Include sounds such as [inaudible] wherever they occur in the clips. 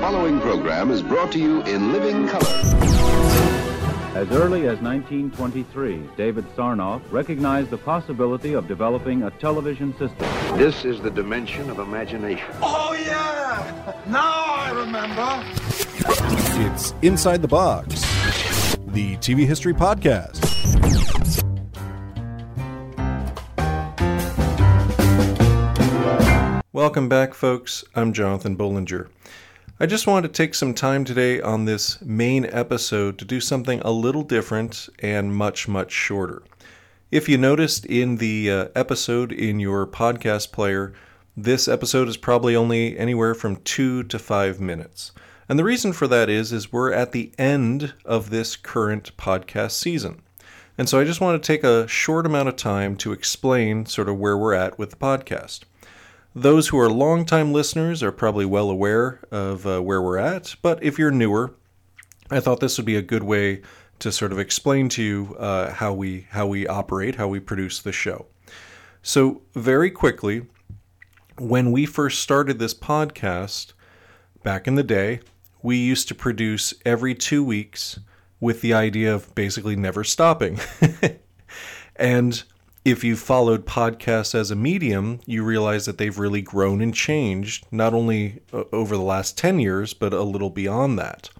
following program is brought to you in living color. As early as 1923, David Sarnoff recognized the possibility of developing a television system. This is the dimension of imagination. Oh, yeah! Now I remember. It's Inside the Box, the TV History Podcast. Welcome back, folks. I'm Jonathan Bullinger. I just wanted to take some time today on this main episode to do something a little different and much, much shorter. If you noticed in the uh, episode in your podcast player, this episode is probably only anywhere from two to five minutes. And the reason for that is, is we're at the end of this current podcast season. And so I just want to take a short amount of time to explain sort of where we're at with the podcast. Those who are longtime listeners are probably well aware of uh, where we're at, but if you're newer, I thought this would be a good way to sort of explain to you uh, how we how we operate, how we produce the show. So very quickly, when we first started this podcast back in the day, we used to produce every two weeks with the idea of basically never stopping. [laughs] and if you've followed podcasts as a medium, you realize that they've really grown and changed, not only uh, over the last 10 years, but a little beyond that.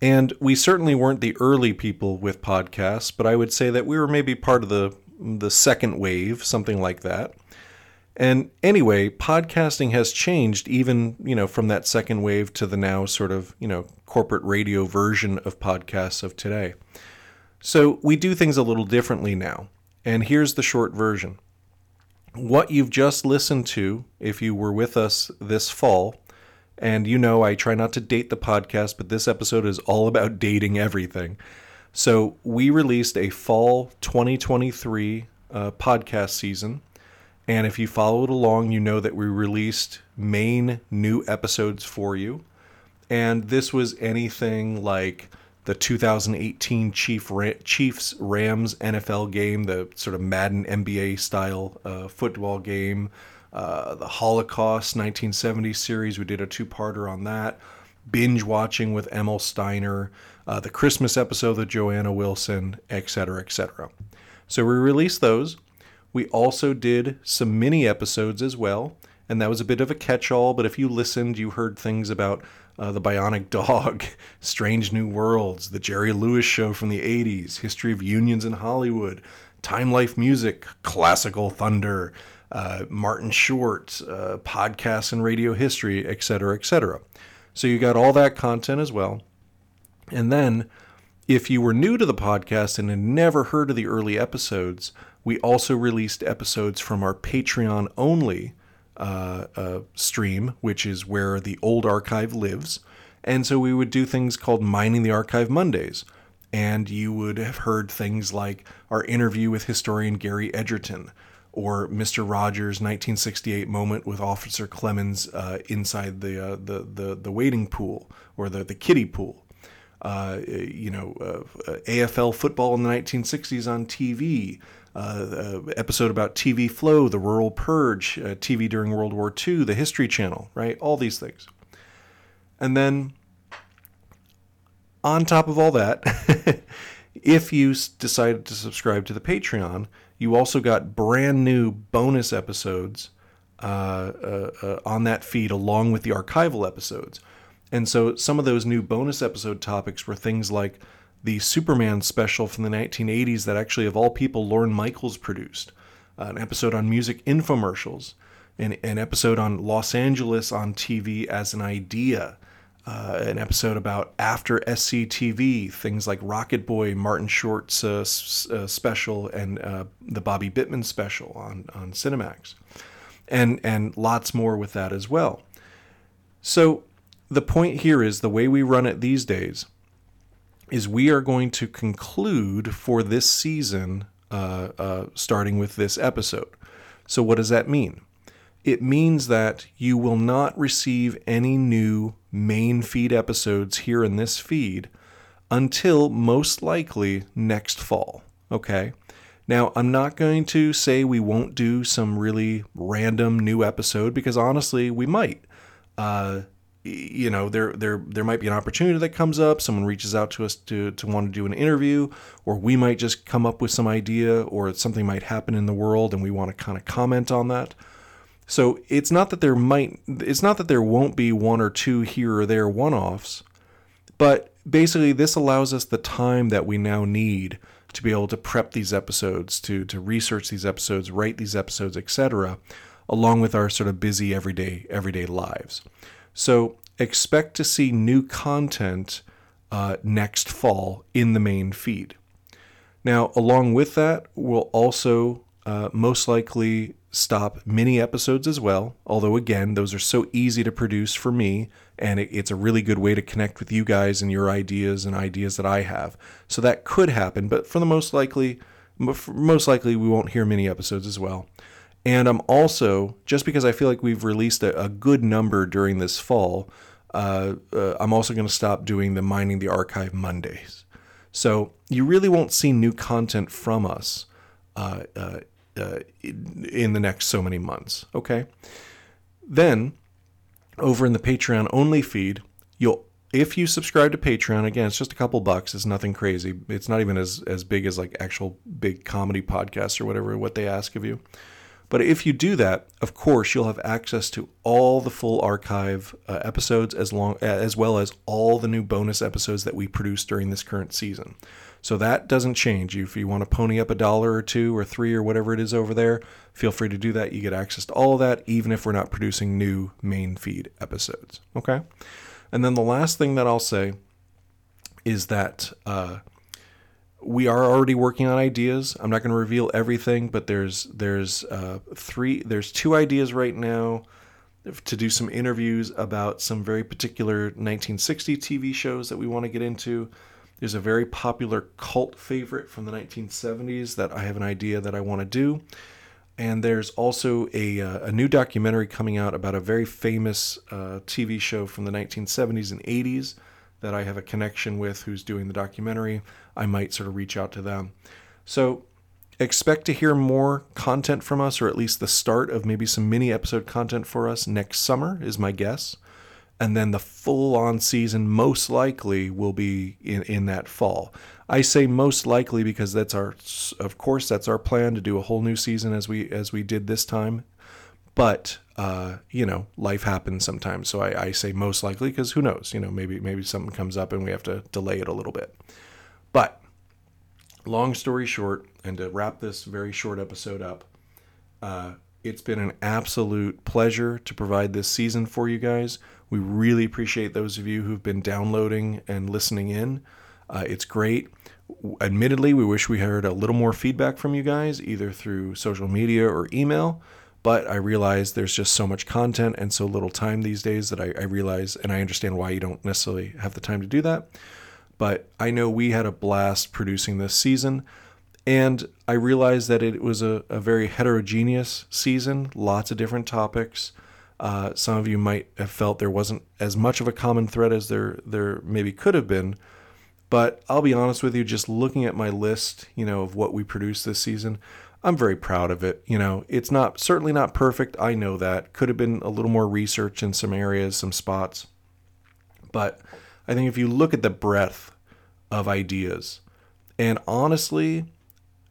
And we certainly weren't the early people with podcasts, but I would say that we were maybe part of the the second wave, something like that. And anyway, podcasting has changed even, you know, from that second wave to the now sort of, you know, corporate radio version of podcasts of today. So we do things a little differently now. And here's the short version. What you've just listened to, if you were with us this fall, and you know I try not to date the podcast, but this episode is all about dating everything. So we released a fall 2023 uh, podcast season. And if you followed along, you know that we released main new episodes for you. And this was anything like the 2018 Chief Ra- Chiefs Rams NFL game, the sort of Madden NBA style uh, football game, uh, the Holocaust 1970 series. We did a two parter on that. Binge watching with Emil Steiner, uh, the Christmas episode with Joanna Wilson, etc., etc. So we released those. We also did some mini episodes as well, and that was a bit of a catch all. But if you listened, you heard things about uh, The Bionic Dog, [laughs] Strange New Worlds, The Jerry Lewis Show from the 80s, History of Unions in Hollywood, Time Life Music, Classical Thunder, uh, Martin Short, uh, podcasts and radio history, etc., etc. So you got all that content as well. And then, if you were new to the podcast and had never heard of the early episodes, we also released episodes from our Patreon only uh, uh, stream, which is where the old archive lives. And so we would do things called Mining the Archive Mondays. And you would have heard things like our interview with historian Gary Edgerton, or Mr. Rogers' 1968 moment with Officer Clemmons uh, inside the, uh, the, the the waiting pool or the the kiddie pool. Uh, you know, uh, AFL football in the 1960s on TV uh, episode about TV Flow, The Rural Purge, uh, TV during World War II, the History Channel, right? All these things. And then, on top of all that, [laughs] if you decided to subscribe to the Patreon, you also got brand new bonus episodes uh, uh, uh, on that feed along with the archival episodes. And so some of those new bonus episode topics were things like the Superman special from the 1980s that actually, of all people, Lorne Michaels produced, uh, an episode on music infomercials, an, an episode on Los Angeles on TV as an idea, uh, an episode about after SCTV, things like Rocket Boy, Martin Short's uh, s- uh, special, and uh, the Bobby Bittman special on, on Cinemax, and, and lots more with that as well. So, the point here is the way we run it these days is we are going to conclude for this season, uh, uh, starting with this episode. So, what does that mean? It means that you will not receive any new main feed episodes here in this feed until most likely next fall. Okay? Now, I'm not going to say we won't do some really random new episode because honestly, we might. Uh, you know there there there might be an opportunity that comes up someone reaches out to us to to want to do an interview or we might just come up with some idea or something might happen in the world and we want to kind of comment on that. So it's not that there might it's not that there won't be one or two here or there one-offs but basically this allows us the time that we now need to be able to prep these episodes to to research these episodes write these episodes etc along with our sort of busy everyday everyday lives so expect to see new content uh, next fall in the main feed. Now, along with that, we'll also uh, most likely stop mini episodes as well. Although, again, those are so easy to produce for me, and it, it's a really good way to connect with you guys and your ideas and ideas that I have. So that could happen, but for the most likely, most likely, we won't hear mini episodes as well. And I'm also, just because I feel like we've released a, a good number during this fall, uh, uh, I'm also going to stop doing the Mining the Archive Mondays. So you really won't see new content from us uh, uh, uh in the next so many months. Okay. Then, over in the Patreon only feed, you'll if you subscribe to Patreon, again, it's just a couple bucks. It's nothing crazy. It's not even as, as big as like actual big comedy podcasts or whatever, what they ask of you. But if you do that, of course, you'll have access to all the full archive uh, episodes as long as well as all the new bonus episodes that we produce during this current season. So that doesn't change. If you want to pony up a dollar or two or three or whatever it is over there, feel free to do that. You get access to all of that, even if we're not producing new main feed episodes. Okay. And then the last thing that I'll say is that uh, we are already working on ideas. I'm not going to reveal everything, but there's there's uh, three there's two ideas right now to do some interviews about some very particular 1960 TV shows that we want to get into. There's a very popular cult favorite from the 1970s that I have an idea that I want to do. And there's also a, uh, a new documentary coming out about a very famous uh, TV show from the 1970s and 80s that I have a connection with who's doing the documentary. I might sort of reach out to them. So expect to hear more content from us, or at least the start of maybe some mini episode content for us next summer, is my guess. And then the full on season most likely will be in, in that fall. I say most likely because that's our, of course, that's our plan to do a whole new season as we as we did this time. But uh, you know, life happens sometimes. So I, I say most likely because who knows? You know, maybe maybe something comes up and we have to delay it a little bit. But long story short, and to wrap this very short episode up, uh, it's been an absolute pleasure to provide this season for you guys. We really appreciate those of you who've been downloading and listening in. Uh, it's great. Admittedly, we wish we heard a little more feedback from you guys, either through social media or email. But I realize there's just so much content and so little time these days that I, I realize and I understand why you don't necessarily have the time to do that. But I know we had a blast producing this season. And I realized that it was a, a very heterogeneous season, lots of different topics. Uh, some of you might have felt there wasn't as much of a common thread as there there maybe could have been. But I'll be honest with you, just looking at my list, you know, of what we produced this season, I'm very proud of it. You know, it's not certainly not perfect. I know that. Could have been a little more research in some areas, some spots. But I think if you look at the breadth of ideas. And honestly,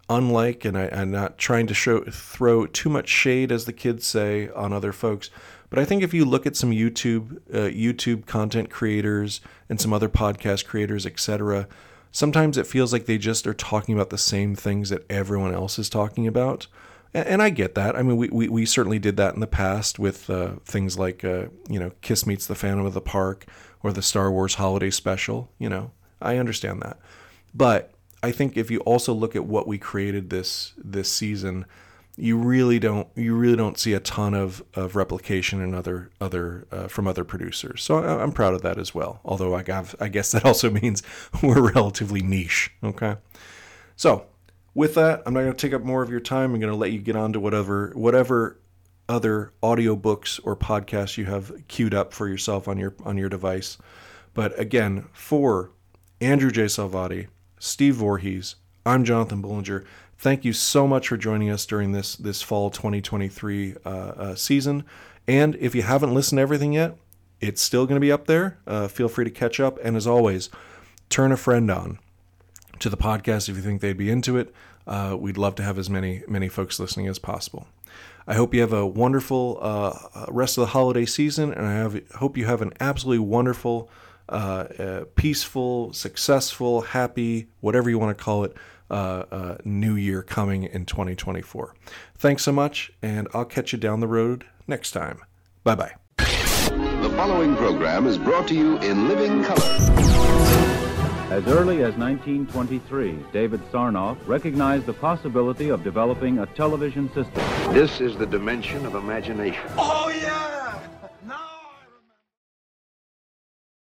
unlike, and I, am not trying to show throw too much shade, as the kids say, on other folks, but I think if you look at some YouTube uh, YouTube content creators and some other podcast creators, etc., sometimes it feels like they just are talking about the same things that everyone else is talking about. And, and I get that. I mean, we, we, we, certainly did that in the past with uh, things like, uh, you know, Kiss Meets the Phantom of the Park or the Star Wars Holiday Special, you know. I understand that. But I think if you also look at what we created this this season, you really don't you really don't see a ton of, of replication in other other uh, from other producers. So I, am proud of that as well. Although I have, I guess that [laughs] also means [laughs] we're relatively niche. Okay, so with that, I'm not going to take up more of your time. I'm going to let you get on to whatever whatever other audiobooks or podcasts you have queued up for yourself on your on your device. But again, for Andrew J. Salvati, Steve Voorhees. I'm Jonathan Bullinger. Thank you so much for joining us during this this fall 2023 uh, uh, season. And if you haven't listened to everything yet, it's still going to be up there. Uh, feel free to catch up. And as always, turn a friend on to the podcast if you think they'd be into it. Uh, we'd love to have as many many folks listening as possible. I hope you have a wonderful uh, rest of the holiday season, and I have, hope you have an absolutely wonderful, uh, uh, peaceful, successful, happy, whatever you want to call it, uh, new year coming in 2024. Thanks so much, and I'll catch you down the road next time. Bye bye. The following program is brought to you in living color. As early as 1923, David Sarnoff recognized the possibility of developing a television system. This is the dimension of imagination. Oh,